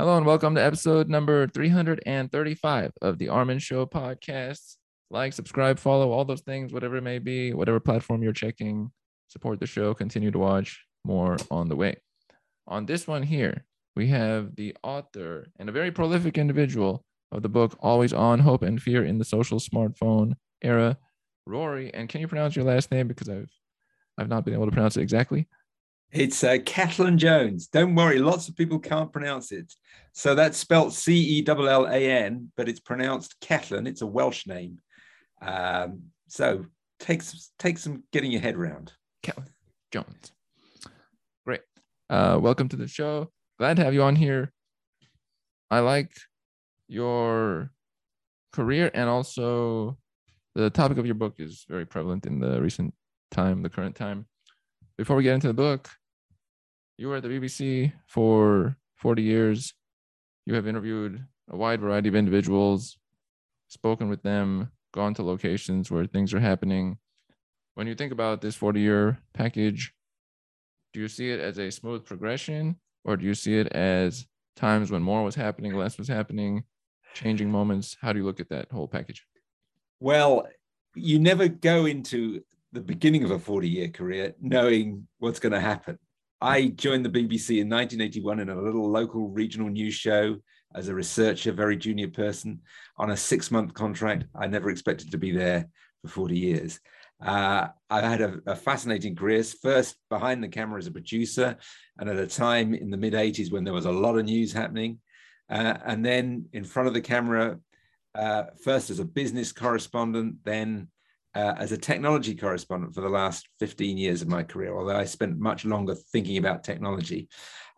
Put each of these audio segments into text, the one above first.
Hello and welcome to episode number 335 of the Armen Show podcast. Like, subscribe, follow, all those things, whatever it may be, whatever platform you're checking, support the show, continue to watch more on the way. On this one here, we have the author and a very prolific individual of the book Always On Hope and Fear in the Social Smartphone Era, Rory. And can you pronounce your last name because I've I've not been able to pronounce it exactly? It's uh, Jones. Don't worry, lots of people can't pronounce it. So that's spelled C E L L A N, but it's pronounced Cetlan. It's a Welsh name. Um, so take take some getting your head around. Cetlan Jones. Great. Uh, welcome to the show. Glad to have you on here. I like your career and also the topic of your book is very prevalent in the recent time, the current time. Before we get into the book, you were at the BBC for 40 years. You have interviewed a wide variety of individuals, spoken with them, gone to locations where things are happening. When you think about this 40 year package, do you see it as a smooth progression or do you see it as times when more was happening, less was happening, changing moments? How do you look at that whole package? Well, you never go into the beginning of a 40 year career knowing what's going to happen. I joined the BBC in 1981 in a little local regional news show as a researcher, very junior person, on a six month contract. I never expected to be there for 40 years. Uh, I had a, a, fascinating career, first behind the camera as a producer, and at a time in the mid 80s when there was a lot of news happening. Uh, and then in front of the camera, uh, first as a business correspondent, then uh, as a technology correspondent for the last 15 years of my career, although I spent much longer thinking about technology.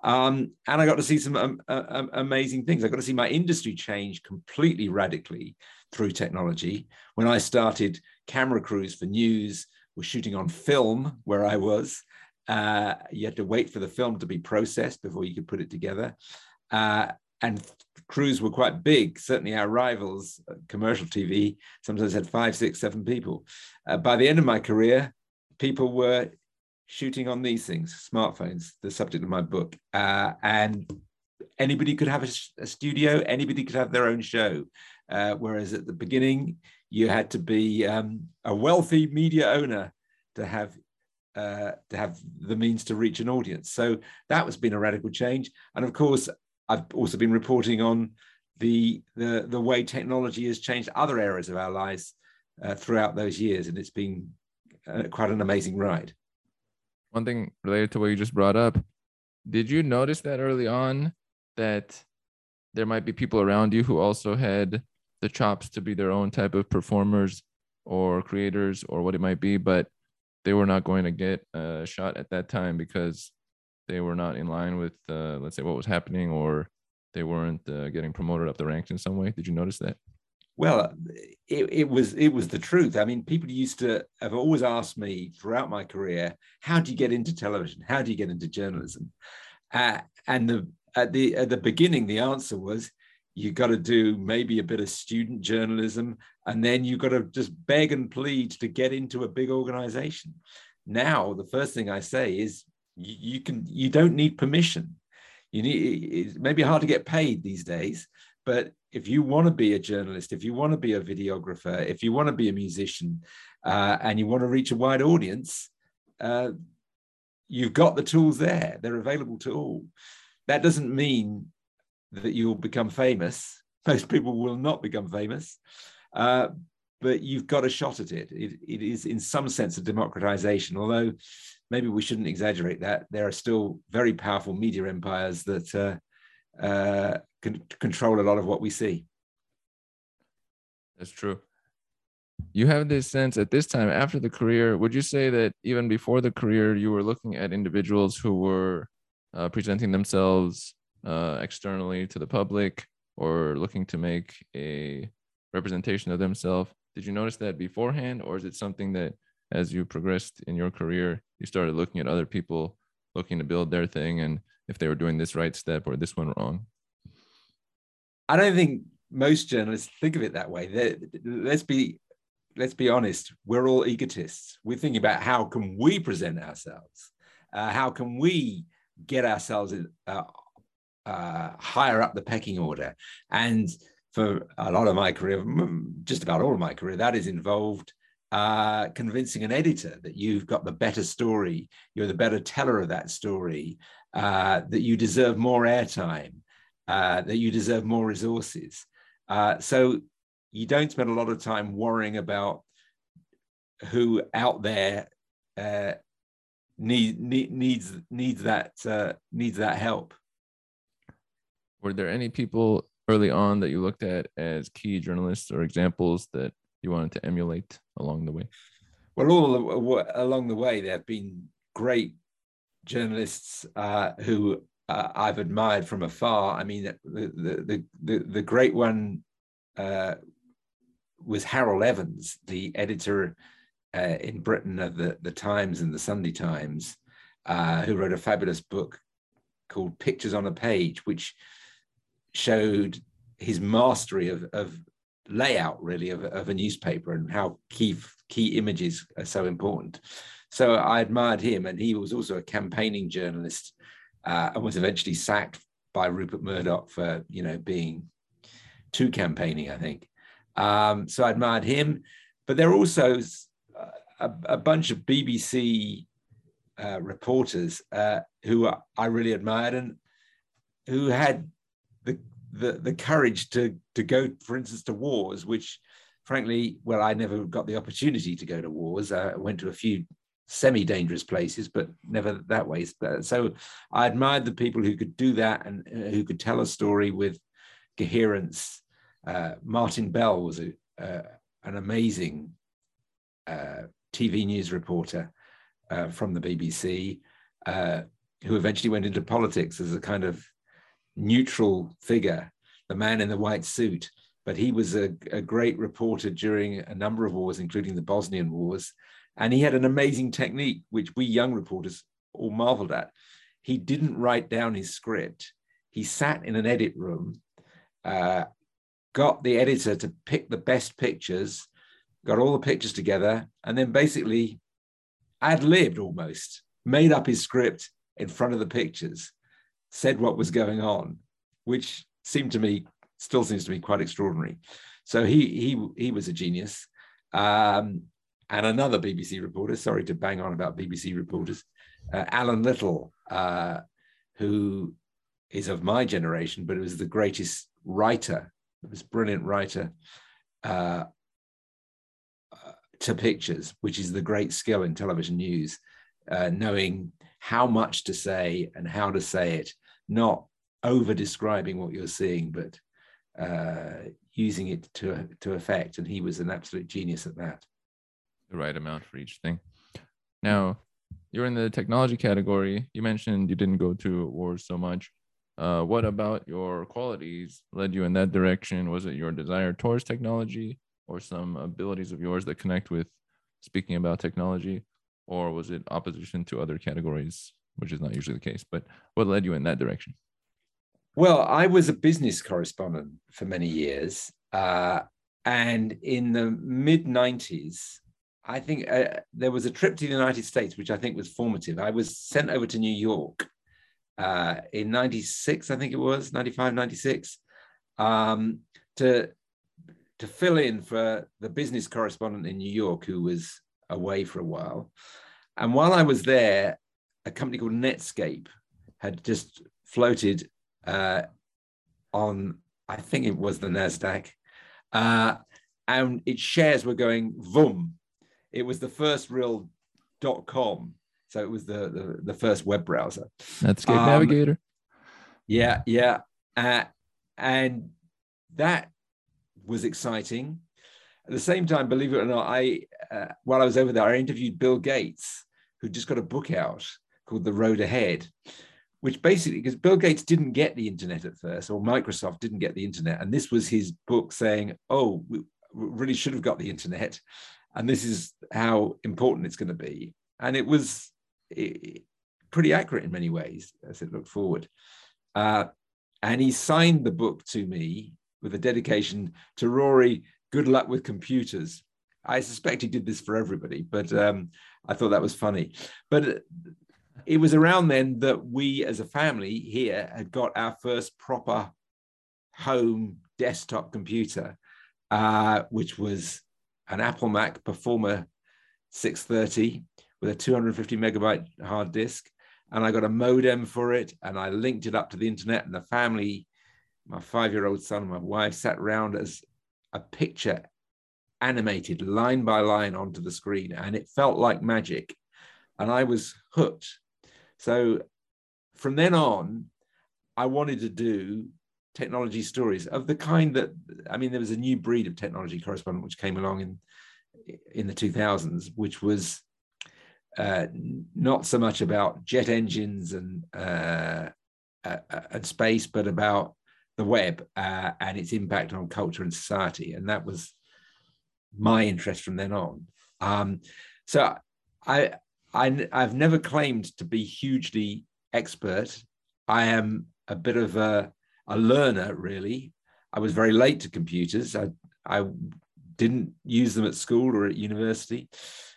Um, and I got to see some um, uh, um, amazing things. I got to see my industry change completely radically through technology. When I started camera crews for news, were shooting on film where I was. Uh, you had to wait for the film to be processed before you could put it together. Uh, and crews were quite big. Certainly, our rivals, uh, commercial TV, sometimes had five, six, seven people. Uh, by the end of my career, people were shooting on these things, smartphones, the subject of my book, uh, and anybody could have a, a, studio, anybody could have their own show. Uh, whereas at the beginning, you had to be um, a wealthy media owner to have uh, to have the means to reach an audience. So that was been a radical change. And of course, I've also been reporting on the the, the way technology has changed other areas of our lives uh, throughout those years, and it's been uh, quite an amazing ride. One thing related to what you just brought up, did you notice that early on that there might be people around you who also had the chops to be their own type of performers or creators or what it might be, but they were not going to get a shot at that time because they were not in line with, uh, let's say, what was happening, or they weren't uh, getting promoted up the ranks in some way. Did you notice that? Well, it, it, was it was the truth. I mean, people used to have always asked me throughout my career, "How do you get into television? How do you get into journalism?" Uh, and the at the at the beginning, the answer was, you got to do maybe a bit of student journalism, and then you got to just beg and plead to get into a big organization. Now, the first thing I say is you, can you don't need permission. You need it may be hard to get paid these days, but if you want to be a journalist, if you want to be a videographer, if you want to be a musician, uh, and you want to reach a wide audience, uh, you've got the tools there. They're available to all. That doesn't mean that you'll become famous. Most people will not become famous, uh, but you've got a shot at it. it. It is, in some sense, a democratization, although maybe we shouldn't exaggerate that. There are still very powerful media empires that uh, uh, can control a lot of what we see. That's true. You have this sense at this time after the career. Would you say that even before the career, you were looking at individuals who were uh, presenting themselves uh, externally to the public or looking to make a representation of themselves? Did you notice that beforehand, or is it something that as you progressed in your career, you started looking at other people looking to build their thing and if they were doing this right step or this one wrong? I don't think most journalists think of it that way. They're, let's be let's be honest. We're all egotists. We're thinking about how can we present ourselves, uh, how can we get ourselves uh, uh, higher up the pecking order. And for a lot of my career, just about all of my career, that is involved uh, convincing an editor that you've got the better story, you're the better teller of that story, uh, that you deserve more airtime, uh, that you deserve more resources. Uh, so you don't spend a lot of time worrying about who out there uh, need, need, needs needs that uh, needs that help. Were there any people early on that you looked at as key journalists or examples that you wanted to emulate along the way? Well, all along the way, there have been great journalists uh, who uh, I've admired from afar. I mean, the the the, the great one uh, was Harold Evans, the editor uh, in Britain of the, the Times and the Sunday Times, uh, who wrote a fabulous book called Pictures on a Page, which showed his mastery of, of layout, really, of, of a newspaper and how key, key images are so important. So I admired him, and he was also a campaigning journalist uh, and was eventually sacked by Rupert Murdoch for, you know, being too campaigning, I think. Um, so I admired him. But there are also a, a bunch of BBC uh, reporters uh, who I really admired and who had the, the, courage to, to go, for instance, to wars, which frankly, well, I never got the opportunity to go to wars. I went to a few semi-dangerous places, but never that way. So I admired the people who could do that and uh, who could tell a story with coherence. Uh, Martin Bell was a, uh, an amazing uh, TV news reporter uh, from the BBC, uh, who eventually went into politics as a kind of neutral figure, the man in the white suit. But he was a, a great reporter during a number of wars, including the Bosnian Wars. And he had an amazing technique, which we young reporters all marveled at. He didn't write down his script. He sat in an edit room, uh, got the editor to pick the best pictures, got all the pictures together, and then basically ad libbed almost, made up his script in front of the pictures, said what was going on, which seemed to me still seems to me quite extraordinary. So he he he was a genius. Um, and another BBC reporter, sorry to bang on about BBC reporters, uh, Alan Little, uh, who is of my generation, but was the greatest writer, this brilliant writer uh, to pictures, which is the great skill in television news, uh, knowing how much to say and how to say it, not over describing what you're seeing, but uh, using it to to effect. And he was an absolute genius at that. The right amount for each thing. Now, you're in the technology category. You mentioned you didn't go to wars so much. Uh, what about your qualities led you in that direction? Was it your desire towards technology, or some abilities of yours that connect with speaking about technology or was it opposition to other categories which is not usually the case but what led you in that direction? Well i was a business correspondent for many years uh, and in the mid 90s i think uh, there was a trip to the united states which i think was formative. I was sent over to new york uh, in 96 i think it was 95 96 um, to to fill in for the business correspondent in New York who was away for a while. And while I was there, a company called Netscape had just floated uh, on, I think it was the NASDAQ, uh, and its shares were going boom. It was the first real dot com. So it was the, the, the first web browser. Netscape um, Navigator. Yeah, yeah. Uh, and that was exciting. At the same time, believe it or not, I uh, while I was over there, I interviewed Bill Gates, who just got a book out called The Road Ahead, which basically because Bill Gates didn't get the internet at first, or Microsoft didn't get the internet, and this was his book saying, "Oh, we really should have got the internet, and this is how important it's going to be." And it was it, pretty accurate in many ways as it looked forward. Uh, and he signed the book to me with a dedication to Rory, good luck with computers. I suspect he did this for everybody, but um, I thought that was funny. But it was around then that we as a family here had got our first proper home desktop computer, uh, which was an Apple Mac Performa 630 with a 250 megabyte hard disk. And I got a modem for it and I linked it up to the internet. And the family, my five year old son and my wife, sat around as a picture animated line by line onto the screen. And it felt like magic. And I was hooked. So from then on, I wanted to do technology stories of the kind that I mean, there was a new breed of technology correspondent which came along in in the 2000s, which was uh, not so much about jet engines and uh, uh, uh, and space, but about the web uh, and its impact on culture and society, and that was my interest from then on. Um, so I I, have never claimed to be hugely expert. I am a bit of a, a learner, really. I was very late to computers. I, I didn't use them at school or at university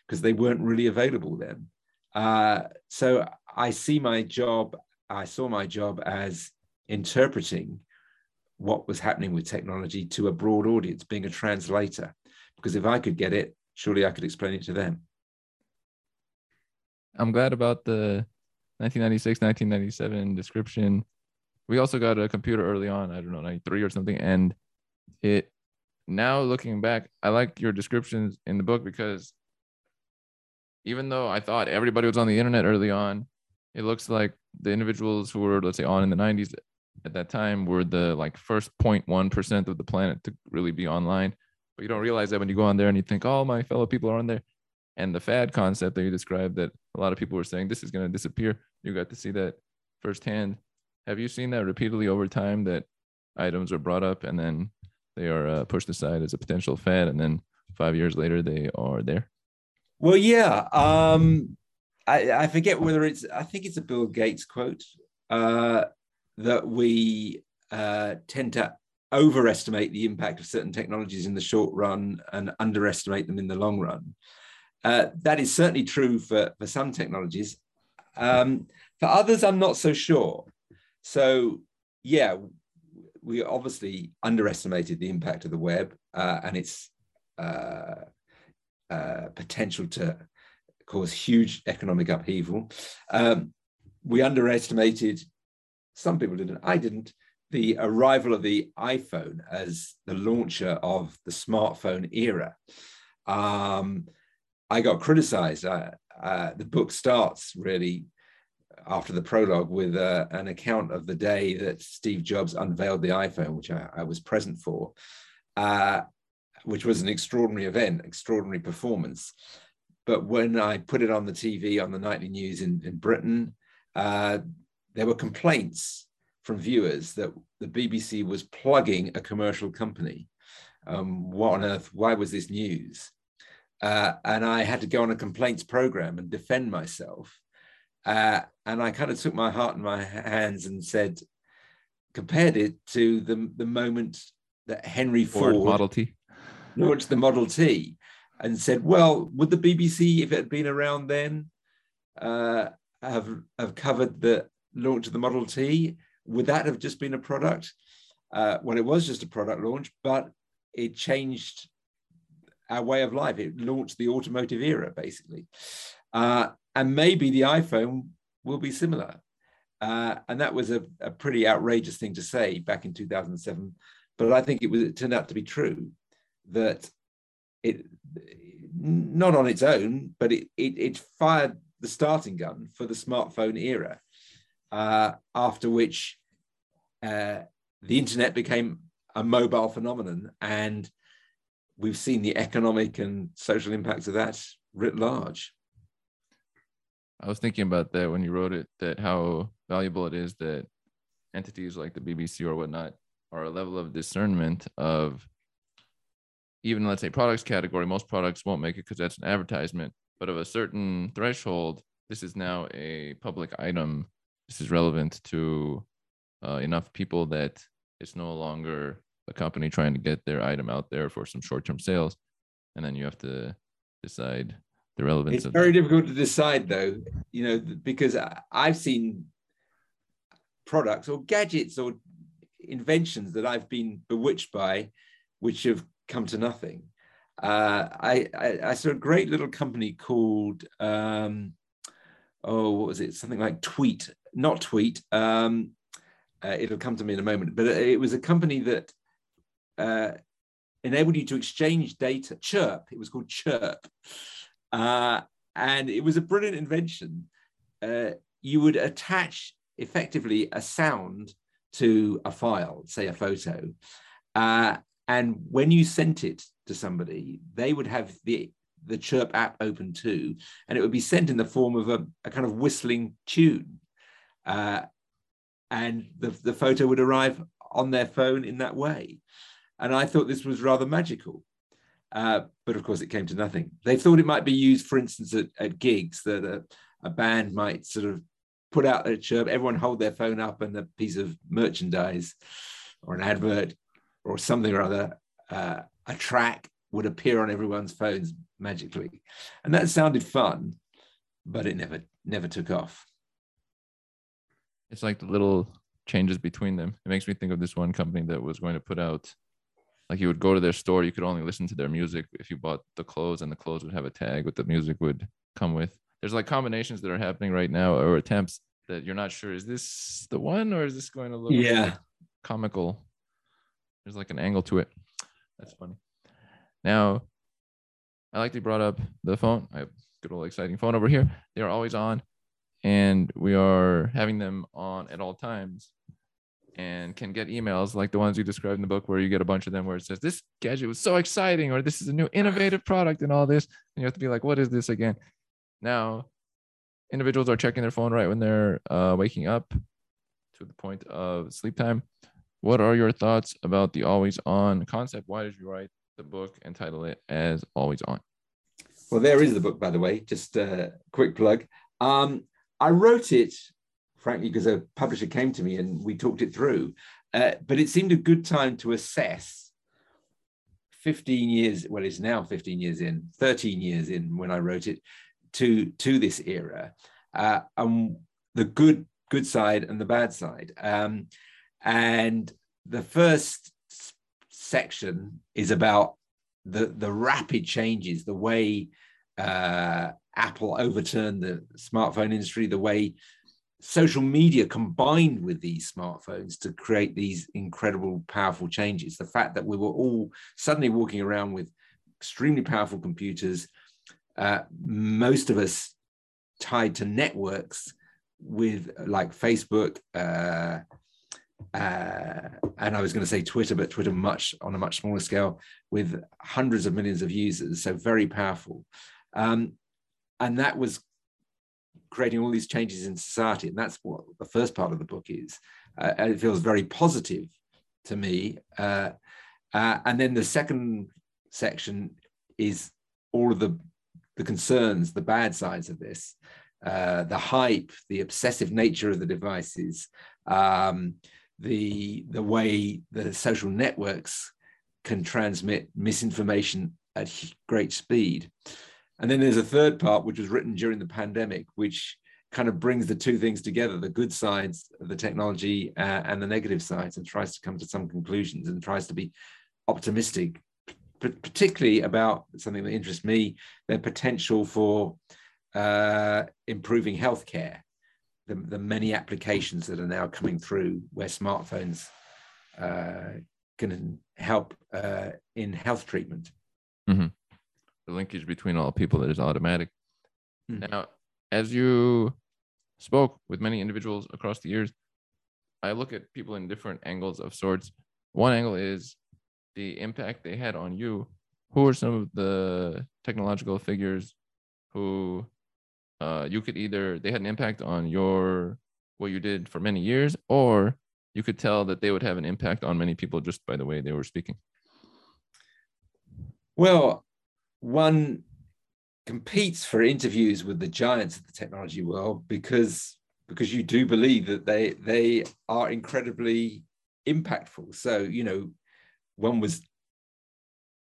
because they weren't really available then. Uh, so I see my job, I saw my job as interpreting what was happening with technology to a broad audience, being a translator. Because if I could get it, surely I could explain it to them. I'm glad about the 1996, 1997 description. We also got a computer early on, I don't know, 93 or something. And it now looking back, I like your descriptions in the book because even though I thought everybody was on the internet early on, it looks like the individuals who were, let's say, on in the 90s at that time were the like first 0.1% of the planet to really be online. But you don't realize that when you go on there and you think, oh, my fellow people are on there. And the fad concept that you described that a lot of people were saying this is going to disappear. You got to see that firsthand. Have you seen that repeatedly over time that items are brought up and then they are uh, pushed aside as a potential fad and then five years later they are there? Well yeah um, I, I, forget whether it's i think it's a bill gates quote. Uh, that we uh, tend to overestimate the impact of certain technologies in the short run and underestimate them in the long run uh, that is certainly true for, for some technologies. Um, for others, I'm not so sure. So, yeah, we obviously underestimated the impact of the web uh, and its uh, uh potential to cause huge economic upheaval. Um, we underestimated, some people didn't, I didn't, the arrival of the iPhone as the launcher of the smartphone era. Um, I got criticized. Uh, the book starts really after the prologue with uh, an account of the day that Steve Jobs unveiled the iPhone, which I, I was present for, uh, which was an extraordinary event, extraordinary performance. But when I put it on the TV on the nightly news in, in Britain, uh, there were complaints from viewers that the BBC was plugging a commercial company. Um, what on earth? Why was this news? Uh, and I had to go on a complaints program and defend myself. Uh, and I kind of took my heart in my hands and said, compared it to the, the moment that Henry Ford, Ford Model T launched the Model T and said, well, would the BBC, if it had been around then, uh, have, have covered the launch of the Model T? Would that have just been a product? Uh, well, it was just a product launch, but it changed our way of life. It launched the automotive era, basically. Uh, and maybe the iPhone will be similar. Uh, and that was a, a, pretty outrageous thing to say back in 2007. But I think it was it turned out to be true that it not on its own, but it it, it fired the starting gun for the smartphone era. Uh, after which uh, the internet became a mobile phenomenon, and we've seen the economic and social impacts of that writ large. I was thinking about that when you wrote it, that how valuable it is that entities like the BBC or whatnot are a level of discernment of even let's say products category. Most products won't make it because that's an advertisement, but of a certain threshold, this is now a public item. This is relevant to uh, enough people that it's no longer a company trying to get their item out there for some short-term sales, and then you have to decide the relevance. It's very that. difficult to decide, though. you know, because I've seen products or gadgets or inventions that I've been bewitched by, which have come to nothing. Uh, I, I, I, saw a great little company called, um, oh, what was it? Something like Tweet, not Tweet. Um, uh, it'll come to me in a moment, but it was a company that uh, enabled you to exchange data. Chirp, it was called Chirp. Uh, and it was a brilliant invention. Uh, you would attach effectively a sound to a file, say a photo. Uh, and when you sent it to somebody, they would have the the Chirp app open too, and it would be sent in the form of a, a kind of whistling tune. Uh, and the, the photo would arrive on their phone in that way. And I thought this was rather magical. Uh, but of course, it came to nothing. They thought it might be used, for instance, at, at gigs that a, a, band might sort of put out a chirp, everyone hold their phone up, and a piece of merchandise or an advert or something or other, uh, a track would appear on everyone's phones magically. And that sounded fun, but it never never took off. It's like the little changes between them. It makes me think of this one company that was going to put out like you would go to their store, you could only listen to their music if you bought the clothes, and the clothes would have a tag with the music would come with. There's like combinations that are happening right now or attempts that you're not sure is this the one or is this going to look yeah comical? There's like an angle to it. That's funny. Now, I like to brought up the phone. I have good old exciting phone over here. They are always on, and we are having them on at all times and can get emails like the ones you described in the book where you get a bunch of them where it says this gadget was so exciting or this is a new innovative product and all this and you have to be like what is this again now individuals are checking their phone right when they're uh, waking up to the point of sleep time what are your thoughts about the always on concept why did you write the book and title it as always on well there is the book by the way just a quick plug um, i wrote it frankly, because a publisher came to me and we talked it through. Uh, but it seemed a good time to assess 15 years, well, it's now 15 years in, 13 years in when I wrote it, to, to this era, uh, the good, good side and the bad side. Um, and the first section is about the, the rapid changes, the way uh, Apple overturned the smartphone industry, the way social media combined with these smartphones to create these incredible, powerful changes. The fact that we were all suddenly walking around with extremely powerful computers, uh, most of us tied to networks with like Facebook. Uh, uh, and I was going to say Twitter, but Twitter much on a much smaller scale with hundreds of millions of users, so very powerful. Um, and that was creating all these changes in society. And that's what the first part of the book is. Uh, and it feels very positive to me. Uh, uh, and then the second section is all of the, the concerns, the bad sides of this, uh, the hype, the obsessive nature of the devices, um, the, the way the social networks can transmit misinformation at great speed. And then there's a third part, which was written during the pandemic, which kind of brings the two things together the good sides of the technology uh, and the negative sides and tries to come to some conclusions and tries to be optimistic particularly about something that interests me the potential for uh, improving healthcare the, the many applications that are now coming through where smartphones uh, can help uh, in health treatment mm-hmm the linkage between all people that is automatic. Mm-hmm. Now, as you spoke with many individuals across the years, I look at people in different angles of sorts. One angle is the impact they had on you. Who are some of the technological figures who uh, you could either they had an impact on your what you did for many years, or you could tell that they would have an impact on many people just by the way they were speaking? Well, one competes for interviews with the giants of the technology world because because you do believe that they they are incredibly impactful so you know one was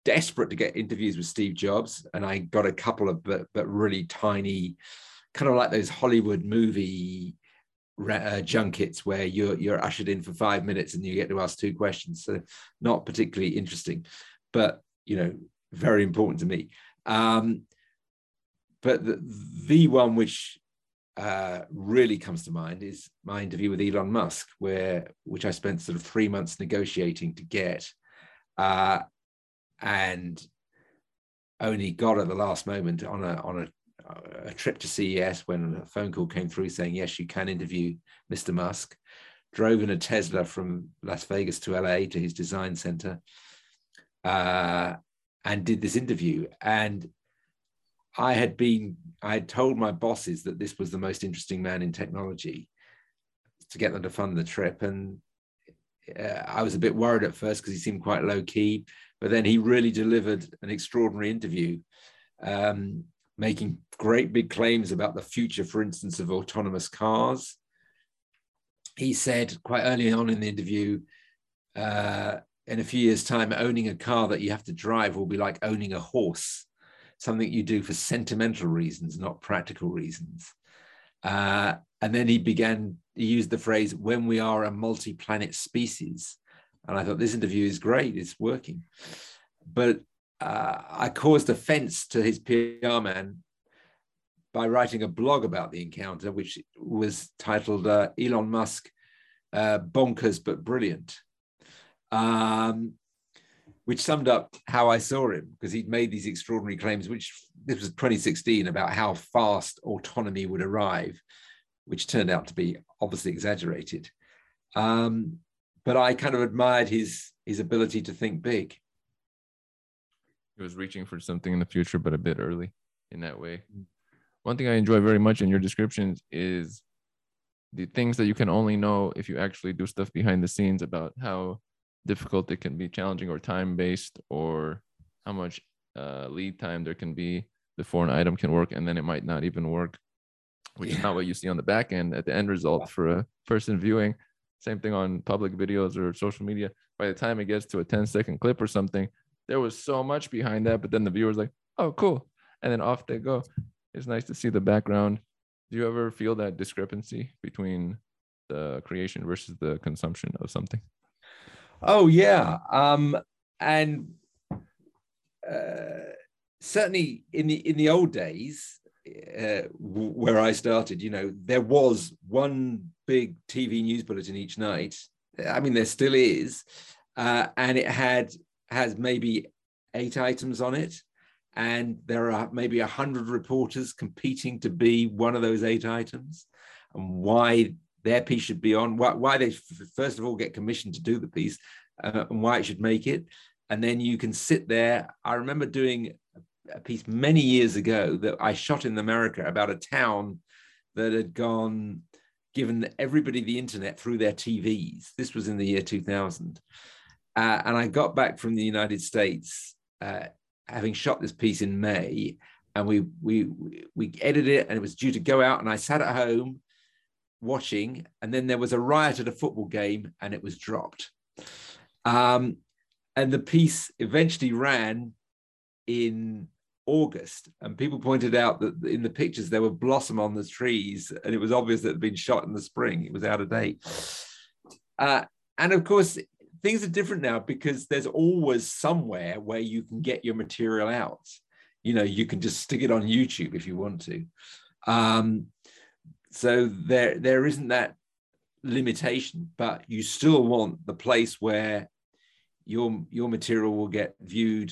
desperate to get interviews with steve jobs and i got a couple of but, but really tiny kind of like those Hollywood movie uh, junkets where you're you're ushered in for five minutes and you get to ask two questions. So not particularly interesting, but you know very important to me. Um, but the, the one which uh, really comes to mind is my interview with Elon Musk, where which I spent sort of three months negotiating to get, uh, and only got at the last moment on a on a a trip to CES when a phone call came through saying, yes, you can interview Mr. Musk. Drove in a Tesla from Las Vegas to LA to his design center uh, and did this interview. And I had been, I had told my bosses that this was the most interesting man in technology to get them to fund the trip. And uh, I was a bit worried at first because he seemed quite low key, but then he really delivered an extraordinary interview. Um, making great big claims about the future, for instance, of autonomous cars. He said quite early on in the interview, uh, in a few years' time, owning a car that you have to drive will be like owning a horse, something you do for sentimental reasons, not practical reasons. Uh, and then he began, used the phrase, when we are a multi planet species. And I thought this interview is great, it's working. But uh, I caused offense to his PR man by writing a blog about the encounter, which was titled uh, Elon Musk uh, Bonkers but Brilliant, um, which summed up how I saw him because he'd made these extraordinary claims, which this was 2016 about how fast autonomy would arrive, which turned out to be obviously exaggerated. Um, but I kind of admired his, his ability to think big he was reaching for something in the future, but a bit early in that way. Mm. One thing I enjoy very much in your descriptions is the things that you can only know if you actually do stuff behind the scenes about how difficult it can be, challenging or time based, or how much uh, lead time there can be before an item can work, and then it might not even work, which yeah. is not what you see on the back end at the end result for a person viewing. Same thing on public videos or social media. By the time it gets to a 10 second clip or something, there was so much behind that, but then the viewer's like, oh, cool. And then off they go. It's nice to see the background. Do you ever feel that discrepancy between the creation versus the consumption of something? Oh, yeah. Um, and uh, certainly in the in the old days, uh, where I started, you know, there was one big TV news bulletin each night. I mean, there still is, uh, and it had has maybe eight items on it, and there are maybe a hundred reporters competing to be one of those eight items, and why their piece should be on, why, why they first of all get commissioned to do the piece, uh, and why it should make it, and then you can sit there. I remember doing a piece many years ago that I shot in America about a town that had gone given everybody the internet through their TVs. This was in the year 2000. Uh, and I got back from the United States, uh, having shot this piece in May, and we we we edited it, and it was due to go out. And I sat at home watching, and then there was a riot at a football game, and it was dropped. Um, and the piece eventually ran in August, and people pointed out that in the pictures there were blossom on the trees, and it was obvious that it had been shot in the spring. It was out of date. Uh, and of course, things are different now because there's always somewhere where you can get your material out. You know, you can just stick it on YouTube if you want to. Um, so there, there isn't that limitation, but you still want the place where your your material will get viewed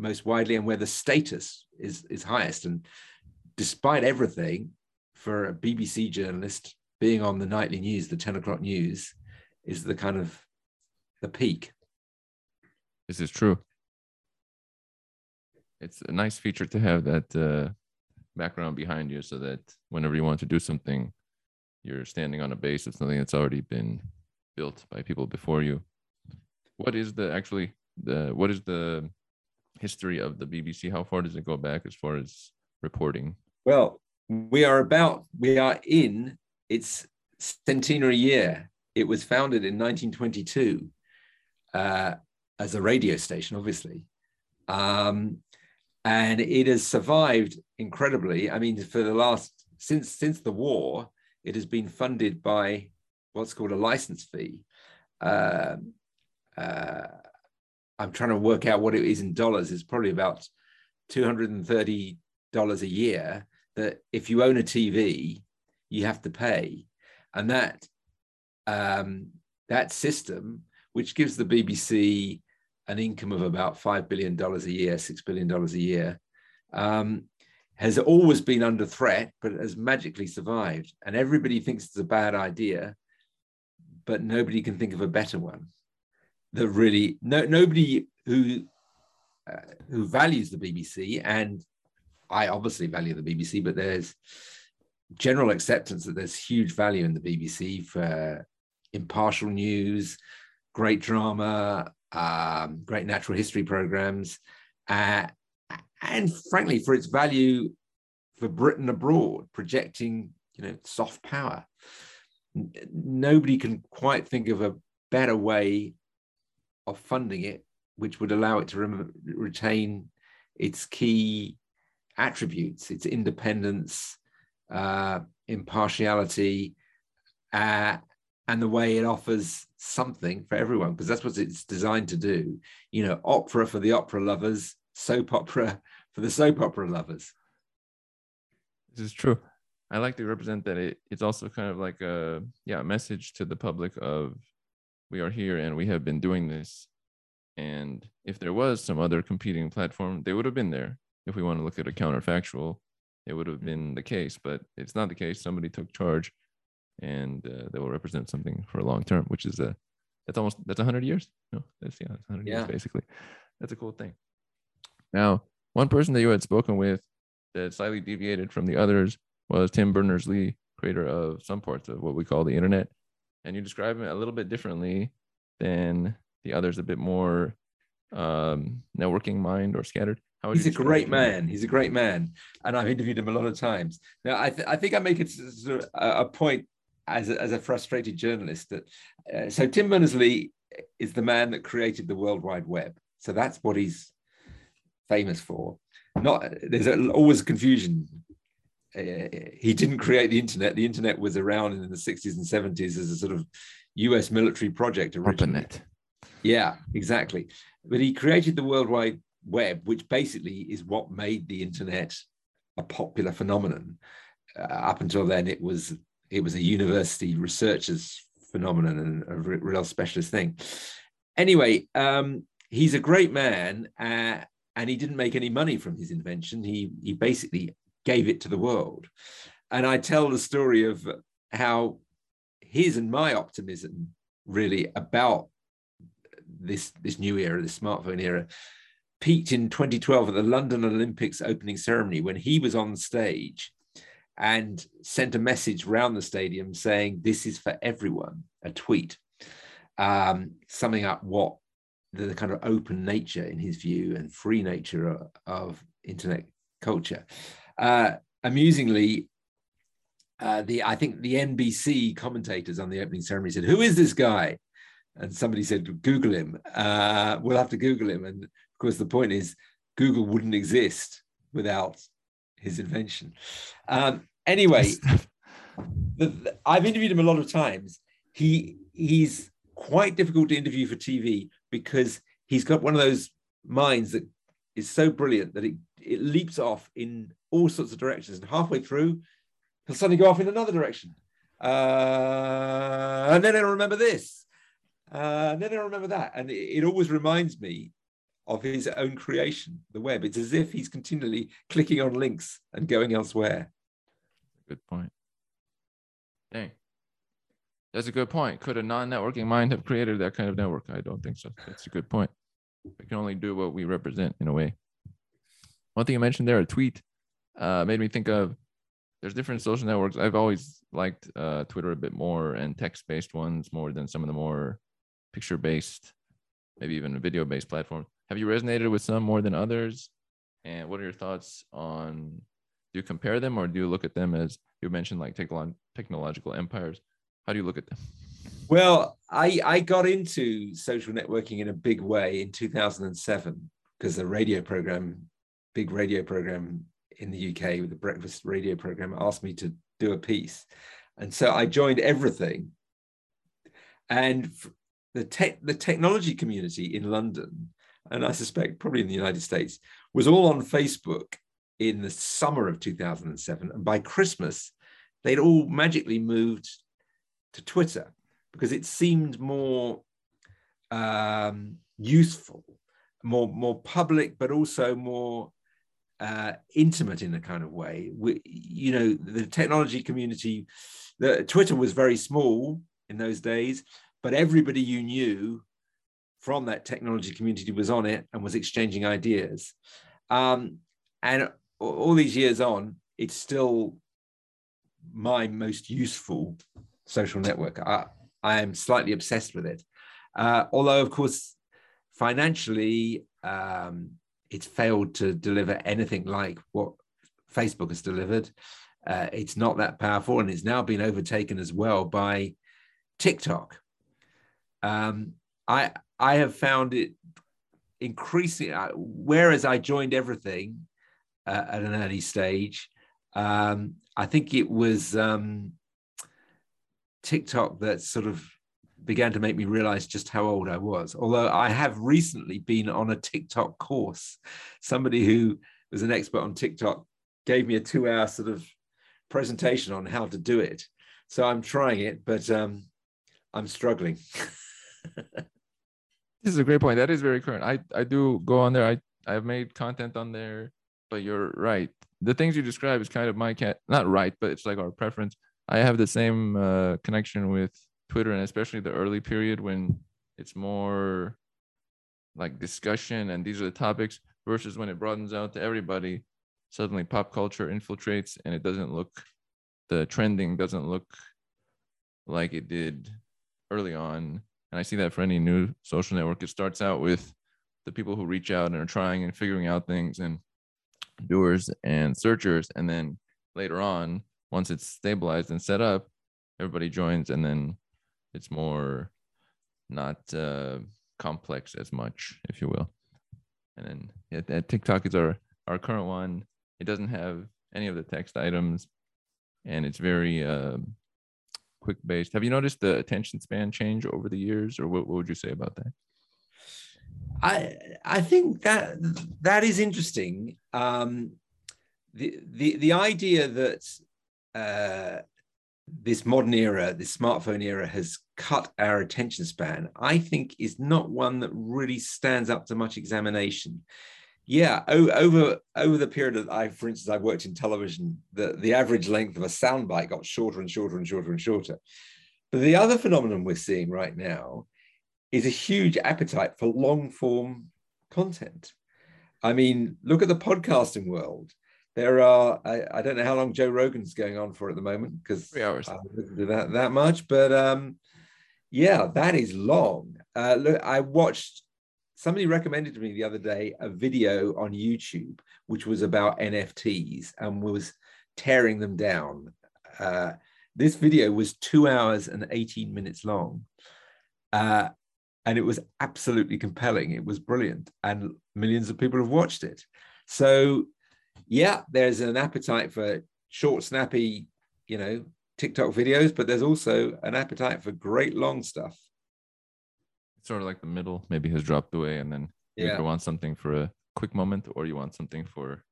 most widely and where the status is is highest. And despite everything, for a BBC journalist, being on the nightly news, the 10 o'clock news, is the kind of the peak. This is true. It's a nice feature to have that uh, background behind you so that whenever you want to do something, you're standing on a base of something that's already been built by people before you. What is the actually the what is the history of the BBC? How far does it go back as far as reporting? Well, we are about we are in its centenary year. It was founded in 1922 uh, as a radio station, obviously. Um, and it has survived incredibly. I mean, for the last since since the war, it has been funded by what's called a license fee. Uh, uh, I'm trying to work out what it is in dollars. It's probably about two hundred and thirty dollars a year. That if you own a TV, you have to pay, and that um, that system, which gives the BBC an income of about five billion dollars a year, six billion dollars a year, um, has always been under threat, but has magically survived. And everybody thinks it's a bad idea, but nobody can think of a better one. That really, no, nobody who uh, who values the BBC, and I obviously value the BBC, but there's general acceptance that there's huge value in the BBC for impartial news, great drama, um, great natural history programs, uh, and frankly, for its value for Britain abroad, projecting you know soft power. N- nobody can quite think of a better way of funding it, which would allow it to re- retain its key attributes, its independence, uh, impartiality, uh, and the way it offers something for everyone, because that's what it's designed to do. You know, opera for the opera lovers, soap opera for the soap opera lovers. This is true. I like to represent that it, it's also kind of like a yeah message to the public of we are here and we have been doing this. And if there was some other competing platform, they would have been there. If we want to look at a counterfactual, it would have been the case, but it's not the case. Somebody took charge, and uh, they will represent something for a long term, which is a that's almost that's hundred years. No, that's yeah, that's hundred Yeah. years basically. That's a cool thing. Now, one person that you had spoken with that slightly deviated from the others was Tim Berners Lee, creator of some parts of what we call the internet, and you describe him a little bit differently than the others, a bit more um, networking mind or scattered. How He's a great him? man. He's a great man, and I've interviewed him a lot of times. Now, I, th- I think I make it sort of a, a point as a, as a frustrated journalist that uh, so Tim Berners Lee is the man that created the World Wide Web. So that's what he's famous for. Not there's a, always confusion. Uh, he didn't create the internet. The internet was around in the 60s and 70s as a sort of U.S. military project originally. ARPANET. Yeah, exactly. But he created the World Wide Web, which basically is what made the internet a popular phenomenon. Uh, up until then, it was it was a university researchers phenomenon and a real specialist thing. Anyway, um, he's a great man, uh, and he didn't make any money from his invention. He he basically gave it to the world. And I tell the story of how his and my optimism really about this this new era, this smartphone era, peaked in 2012 at the London Olympics opening ceremony when he was on stage and sent a message round the stadium saying, "This is for everyone." A tweet, um, summing up what the, kind of open nature, in his view, and free nature of, of internet culture. Uh, amusingly, uh, the I think the NBC commentators on the opening ceremony said, "Who is this guy?" And somebody said, "Google him." Uh, we'll have to Google him. And of course, the point is, Google wouldn't exist without his invention. Um, anyway, the, the- I've interviewed him a lot of times. He he's quite difficult to interview for TV because he's got one of those minds that is so brilliant that it it leaps off in all sorts of directions, and halfway through, he'll suddenly go off in another direction, uh, and then I'll remember this, uh, and then I'll remember that, and it, it always reminds me of his own creation, the web. It's as if he's continually clicking on links and going elsewhere. Good point. Dang. That's a good point. Could a non-networking mind have created that kind of network? I don't think so. That's a good point. We can only do what we represent in a way. One thing you mentioned there, a tweet, uh, made me think of there's different social networks. I've always liked uh, Twitter a bit more and text-based ones more than some of the more picture-based, maybe even video based platforms. Have you resonated with some more than others? And what are your thoughts on do you compare them or do you look at them as you mentioned like technolo- technological empires? How do you look at them? Well, I, I got into social networking in a big way in 2007 because the radio program big radio program in the UK with the breakfast radio program asked me to do a piece. And so I joined everything. And the tech the technology community in London, and I suspect probably in the United States, was all on Facebook in the summer of 2007. And by Christmas, they'd all magically moved to Twitter because it seemed more um, useful, more more public, but also more uh, intimate in a kind of way. We, you know, the technology community, the Twitter was very small in those days, but everybody you knew from that technology community was on it and was exchanging ideas. Um, and all these years on, it's still my most useful social network. I, I am slightly obsessed with it. Uh, although, of course, financially, um, it's failed to deliver anything like what Facebook has delivered. Uh, it's not that powerful, and it's now been overtaken as well by TikTok. Um, I I have found it increasing. Uh, whereas I joined everything uh, at an early stage, um, I think it was um, TikTok that sort of began to make me realize just how old I was. Although I have recently been on a TikTok course. Somebody who was an expert on TikTok gave me a two hour sort of presentation on how to do it. So I'm trying it, but um, I'm struggling. this is a great point. That is very current. I, I do go on there. I, I've made content on there, but you're right. The things you describe is kind of my cat, not right, but it's like our preference. I have the same uh, connection with Twitter and especially the early period when it's more like discussion and these are the topics versus when it broadens out to everybody, suddenly pop culture infiltrates and it doesn't look, the trending doesn't look like it did early on. And I see that for any new social network, it starts out with the people who reach out and are trying and figuring out things and doers and searchers. And then later on, once it's stabilized and set up, everybody joins and then it's more not uh, complex as much, if you will. And then yeah, that TikTok is our our current one. It doesn't have any of the text items, and it's very uh, quick based. Have you noticed the attention span change over the years, or what, what would you say about that? I I think that that is interesting. Um, the the the idea that uh, this modern era, this smartphone era has cut our attention span, I think is not one that really stands up to much examination. Yeah, over over the period that I, for instance, I've worked in television, the, the average length of a soundbite got shorter and shorter and shorter and shorter. But the other phenomenon we're seeing right now is a huge appetite for long form content. I mean, look at the podcasting world there are I, I, don't know how long Joe Rogan's going on for at the moment because three hours. I haven't to that that much, but um, yeah, that is long. Uh, look, I watched somebody recommended to me the other day a video on YouTube which was about NFTs and was tearing them down. Uh, this video was two hours and 18 minutes long. Uh, and it was absolutely compelling. It was brilliant. And millions of people have watched it. So yeah, there's an appetite for short, snappy, you know, TikTok videos, but there's also an appetite for great long stuff. It's sort of like the middle maybe has dropped away, and then yeah. you want something for a quick moment, or you want something for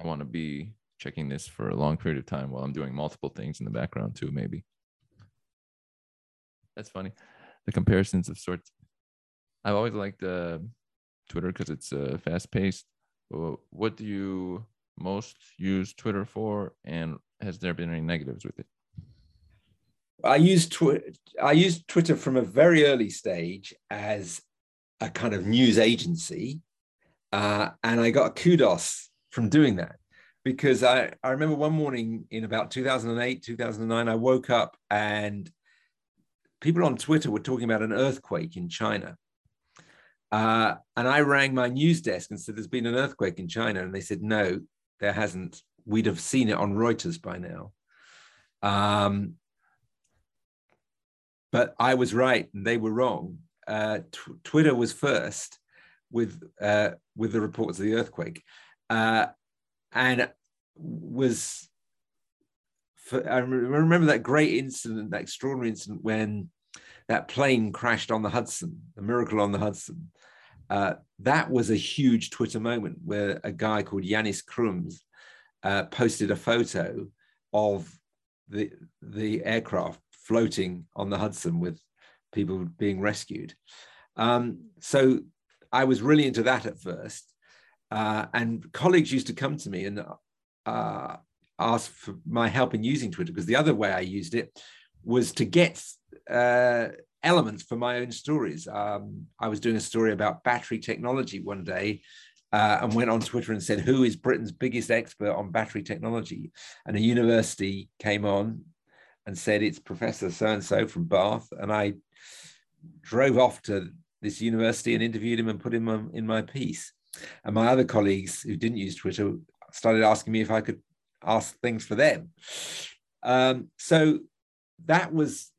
I want to be checking this for a long period of time while I'm doing multiple things in the background too, maybe. That's funny. The comparisons of sorts. I've always liked uh, Twitter because it's uh, fast paced what do you most use Twitter for, and has there been any negatives with it? I use Twitter. I used Twitter from a very early stage as a kind of news agency, uh, and I got kudos from doing that because I, I remember one morning in about 2008, 2009, I woke up and people on Twitter were talking about an earthquake in China. Uh, and I rang my news desk and said, There's been an earthquake in China. And they said, No, there hasn't. We'd have seen it on Reuters by now. Um, but I was right and they were wrong. Uh, Twitter was first with, uh, with the reports of the earthquake. uh, and was. For, I remember that great incident, that extraordinary incident when that plane crashed on the Hudson, the miracle on the Hudson. Uh, that was a huge Twitter moment where a guy called Janis Krums uh, posted a photo of the the aircraft floating on the Hudson with people being rescued. Um, so I was really into that at first, uh, and colleagues used to come to me and uh, ask for my help in using Twitter because the other way I used it was to get uh, elements for my own stories. Um, I was doing a story about battery technology one day. Uh, and went on Twitter and said, Who is Britain's biggest expert on battery technology? And a university came on and said, It's Professor so and so from Bath. And I drove off to this university and interviewed him and put him in my piece. And my other colleagues who didn't use Twitter started asking me if I could ask things for them. Um, so that was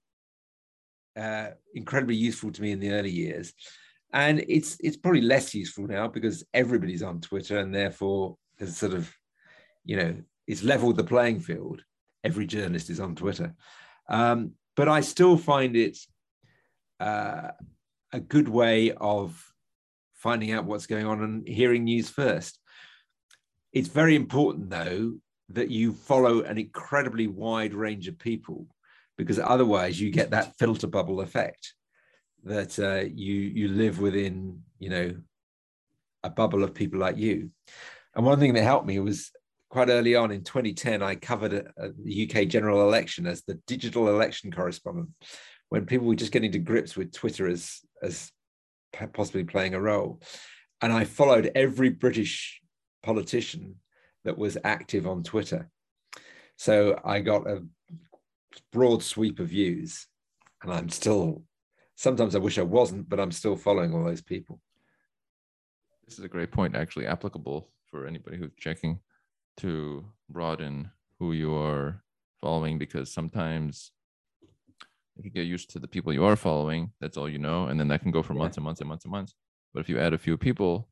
uh, incredibly useful to me in the early years, and it's it's probably less useful now because everybody's on Twitter, and therefore there's sort of, you know, it's leveled the playing field. Every journalist is on Twitter, um, but I still find it uh, a good way of finding out what's going on and hearing news first. It's very important, though, that you follow an incredibly wide range of people because otherwise you get that filter bubble effect that uh, you you live within you know a bubble of people like you. And one thing that helped me was quite early on in 2010 i covered a, a, the uk general election as the digital election correspondent when people were just getting to grips with twitter as as possibly playing a role. And i followed every british politician that was active on twitter. So i got a broad sweep of views. And I'm still, sometimes I wish I wasn't, but I'm still following all those people. This is a great point, actually applicable for anybody who's checking to broaden who you are following because sometimes if you get used to the people you are following, that's all you know. And then that can go for yeah. months and months and months and months. But if you add a few people,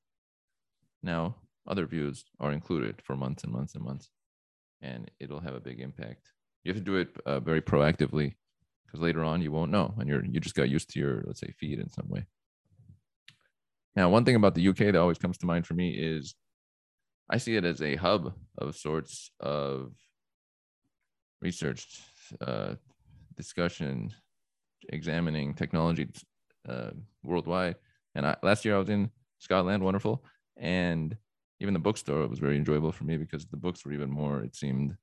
now other views are included for months and months and months. And it'll have a big impact you have to do it uh, very proactively because later on you won't know and you're you just got used to your let's say feed in some way. Now one thing about the uk that always comes to mind for me is i see it as a hub of sorts of research uh, discussion examining technology uh, worldwide. And I, last year i was in scotland wonderful and even the bookstore was very enjoyable for me because the books were even more it seemed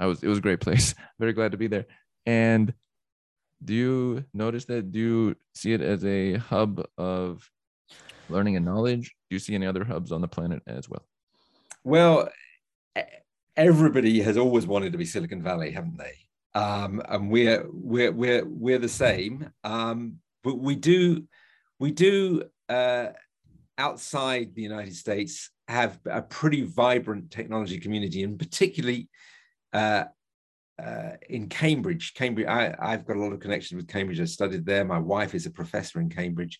I was it was a great place. Very glad to be there. And do you notice that? Do you see it as a hub of learning and knowledge? Do you see any other hubs on the planet as well? Well, everybody has always wanted to be Silicon Valley, haven't they? Um, and we're we're we're we're the same. Um, but we do we do uh, outside the United States have a pretty vibrant technology community, and particularly uh, uh, in Cambridge. Cambridge, I, have got a lot of connections with Cambridge. I studied there. My wife is a professor in Cambridge,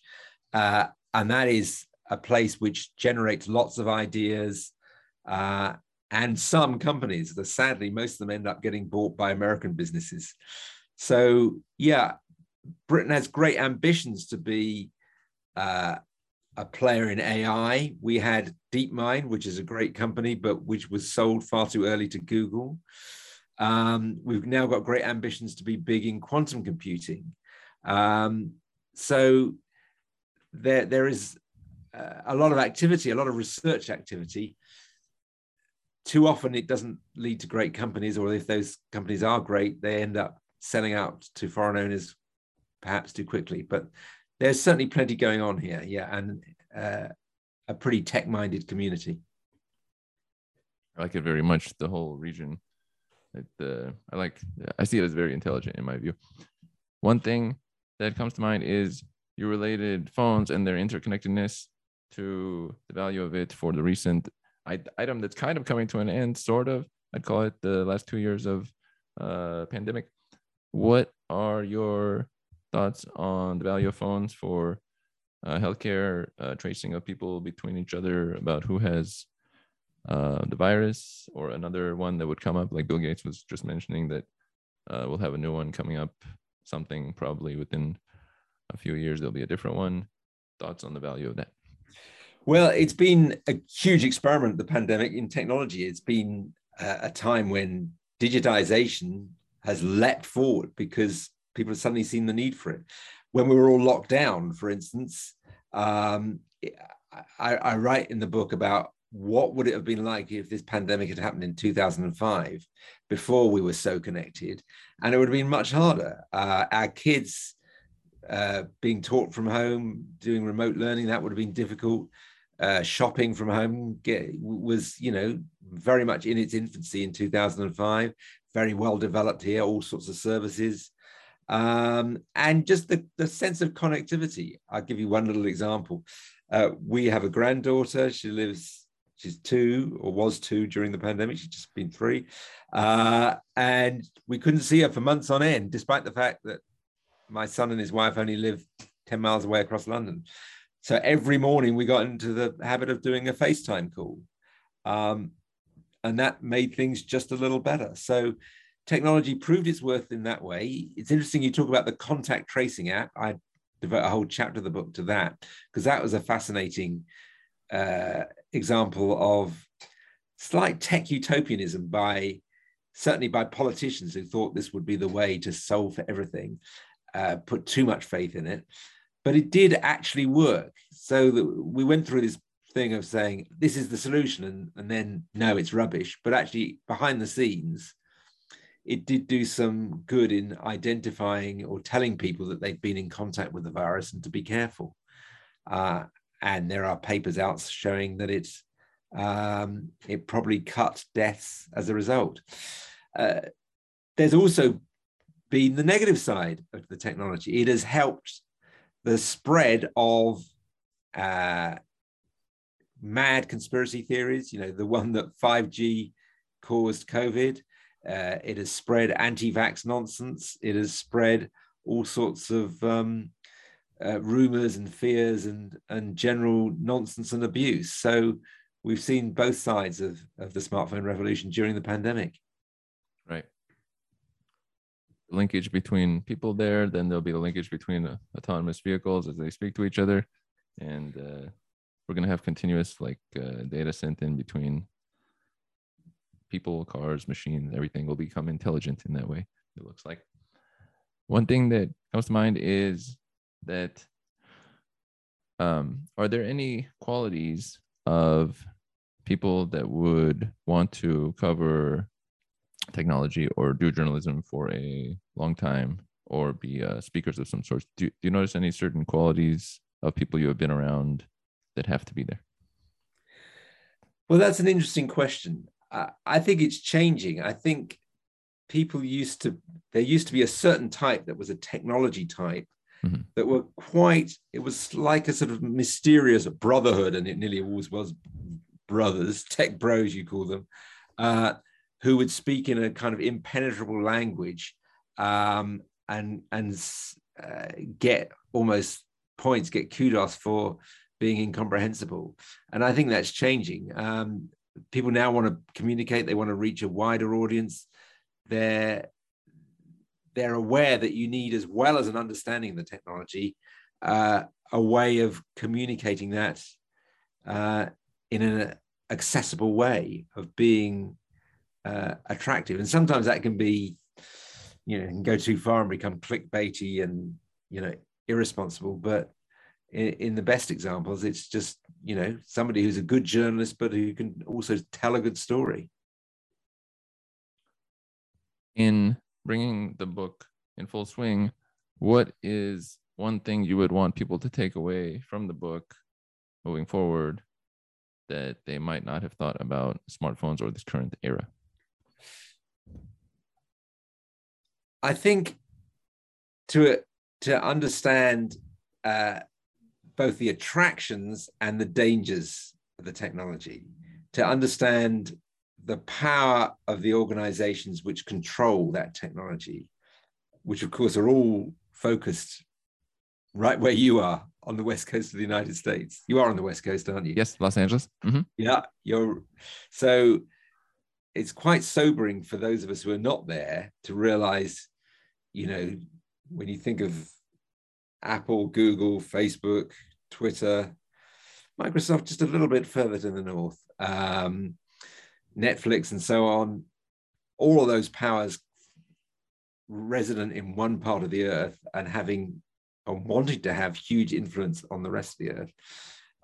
uh, and that is a place which generates lots of ideas uh, and some companies. the, sadly, most of them end up getting bought by American businesses. So yeah, Britain has great ambitions to be uh, a player in AI. We had DeepMind, which is a great company, but which was sold far too early to Google. Um, we've now got great ambitions to be big in quantum computing. Um, so there, there is uh, a lot of activity, a lot of research activity. Too often it doesn't lead to great companies, or if those companies are great, they end up selling out to foreign owners perhaps too quickly. But there's certainly plenty going on here, yeah, and uh, a pretty tech-minded community. I like it very much. The whole region, it, uh, I like. I see it as very intelligent in my view. One thing that comes to mind is you related phones and their interconnectedness to the value of it for the recent item that's kind of coming to an end, sort of. I'd call it the last two years of uh, pandemic. What are your thoughts on the value of phones for uh, healthcare, uh, tracing of people between each other about who has uh, the virus or another one that would come up, like Bill Gates was just mentioning that uh, we'll have a new one coming up, something probably within a few years, there'll be a different one. Thoughts on the value of that? Well, it's been a huge experiment, the pandemic in technology. It's been a, a time when digitization has leapt forward because people have suddenly seen the need for it. When we were all locked down, for instance, um, I, I, write in the book about what would it have been like if this pandemic had happened in 2005 before we were so connected and it would have been much harder. Uh, our kids uh, being taught from home doing remote learning that would have been difficult. Uh, shopping from home get, was you know very much in its infancy in 2005 very well developed here all sorts of services um, and just the, the sense of connectivity i'll give you one little example uh, we have a granddaughter she lives She's two or was two during the pandemic. She's just been three. Uh, and we couldn't see her for months on end, despite the fact that my son and his wife only live 10 miles away across London. So every morning we got into the habit of doing a FaceTime call. Um, and that made things just a little better. So technology proved its worth in that way. It's interesting you talk about the contact tracing app. I devote a whole chapter of the book to that because that was a fascinating uh, example of slight tech utopianism by certainly by politicians who thought this would be the way to solve for everything, uh, put too much faith in it. But it did actually work. So we went through this thing of saying this is the solution, and, and then no, it's rubbish. But actually, behind the scenes, it did do some good in identifying or telling people that they've been in contact with the virus and to be careful. Uh, and there are papers out showing that it's um, it probably cut deaths as a result. Uh, there's also been the negative side of the technology. It has helped the spread of uh, mad conspiracy theories. You know, the one that 5G caused COVID. Uh, it has spread anti-vax nonsense. It has spread all sorts of um, uh, rumors and fears and and general nonsense and abuse. So we've seen both sides of, of the smartphone revolution during the pandemic. Right. Linkage between people there, then there'll be the linkage between uh, autonomous vehicles as they speak to each other, and uh, we're gonna have continuous like uh, data sent in between people, cars, machines. Everything will become intelligent in that way. It looks like. One thing that comes to mind is that um, are there any qualities of people that would want to cover technology or do journalism for a long time or be uh, speakers of some sort do, do you notice any certain qualities of people you have been around that have to be there well that's an interesting question I, I think it's changing i think people used to there used to be a certain type that was a technology type mm-hmm. that were quite, it was like a sort of mysterious brotherhood, and it nearly always was brothers, tech bros, you call them, uh, who would speak in a kind of impenetrable language um, and, and uh, get almost points, get kudos for being incomprehensible. And I think that's changing. Um, people now want to communicate, they want to reach a wider audience. They're they're aware that you need, as well as an understanding of the technology, uh, a way of communicating that uh, in an accessible way of being uh, attractive. And sometimes that can be, you know, can go too far and become clickbaity and you know irresponsible. But in, in the best examples, it's just you know somebody who's a good journalist, but who can also tell a good story. In bringing the book in full swing, what is one thing you would want people to take away from the book moving forward that they might not have thought about smartphones or this current era? I think to to understand uh, both the attractions and the dangers of the technology, to understand the power of the organizations which control that technology, which of course are all focused right where you are on the west coast of the United States. You are on the west coast, aren't you? Yes, Los Angeles. Mhm. Yeah, you're. So it's quite sobering for those of us who are not there to realize, you know, when you think of Apple, Google, Facebook, Twitter, Microsoft, just a little bit further to the north, um, Netflix, and so on. All of those powers resident in one part of the earth and having and wanting to have huge influence on the rest of the earth.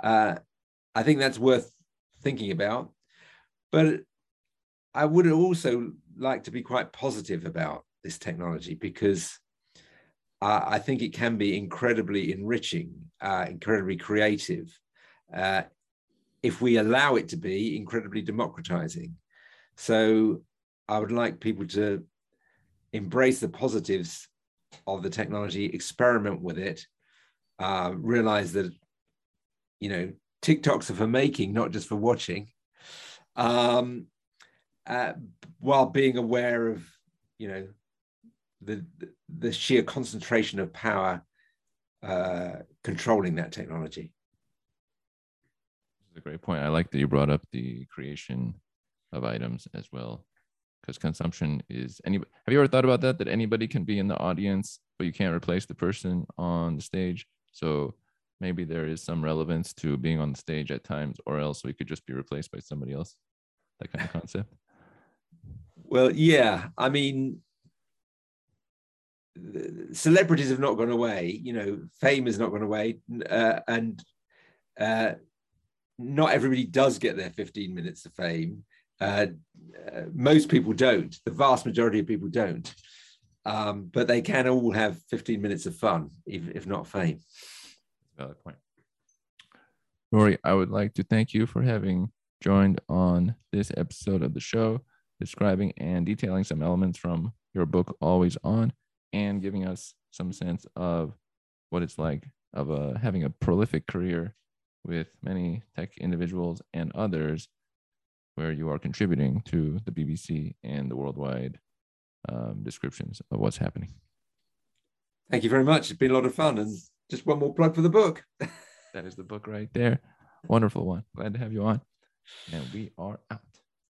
Uh, I think that's worth thinking about. But I would also like to be quite positive about this technology because uh, I think it can be incredibly enriching, uh, incredibly creative, uh, if we allow it to be incredibly democratizing. So I would like people to embrace the positives of the technology, experiment with it, uh, realize that, you know, TikToks are for making, not just for watching, um, uh, while being aware of, you know, the, the sheer concentration of power uh, controlling that technology. That's a great point. I like that you brought up the creation of items as well, because consumption is any. Have you ever thought about that? That anybody can be in the audience, but you can't replace the person on the stage. So maybe there is some relevance to being on the stage at times, or else we could just be replaced by somebody else. That kind of concept. Well, yeah. I mean, celebrities have not gone away. You know, fame has not gone away, uh, and uh, not everybody does get their 15 minutes of fame. Uh, uh, most people don't. The vast majority of people don't. Um, but they can all have 15 minutes of fun, if, if not fame. Valid point. Rory, I would like to thank you for having joined on this episode of the show, describing and detailing some elements from your book, Always On, and giving us some sense of what it's like of a, having a prolific career with many tech individuals and others where you are contributing to the BBC and the worldwide um, descriptions of what's happening. Thank you very much. It's been a lot of fun. And just one more plug for the book. that is the book right there. Wonderful one. Glad to have you on. And we are out.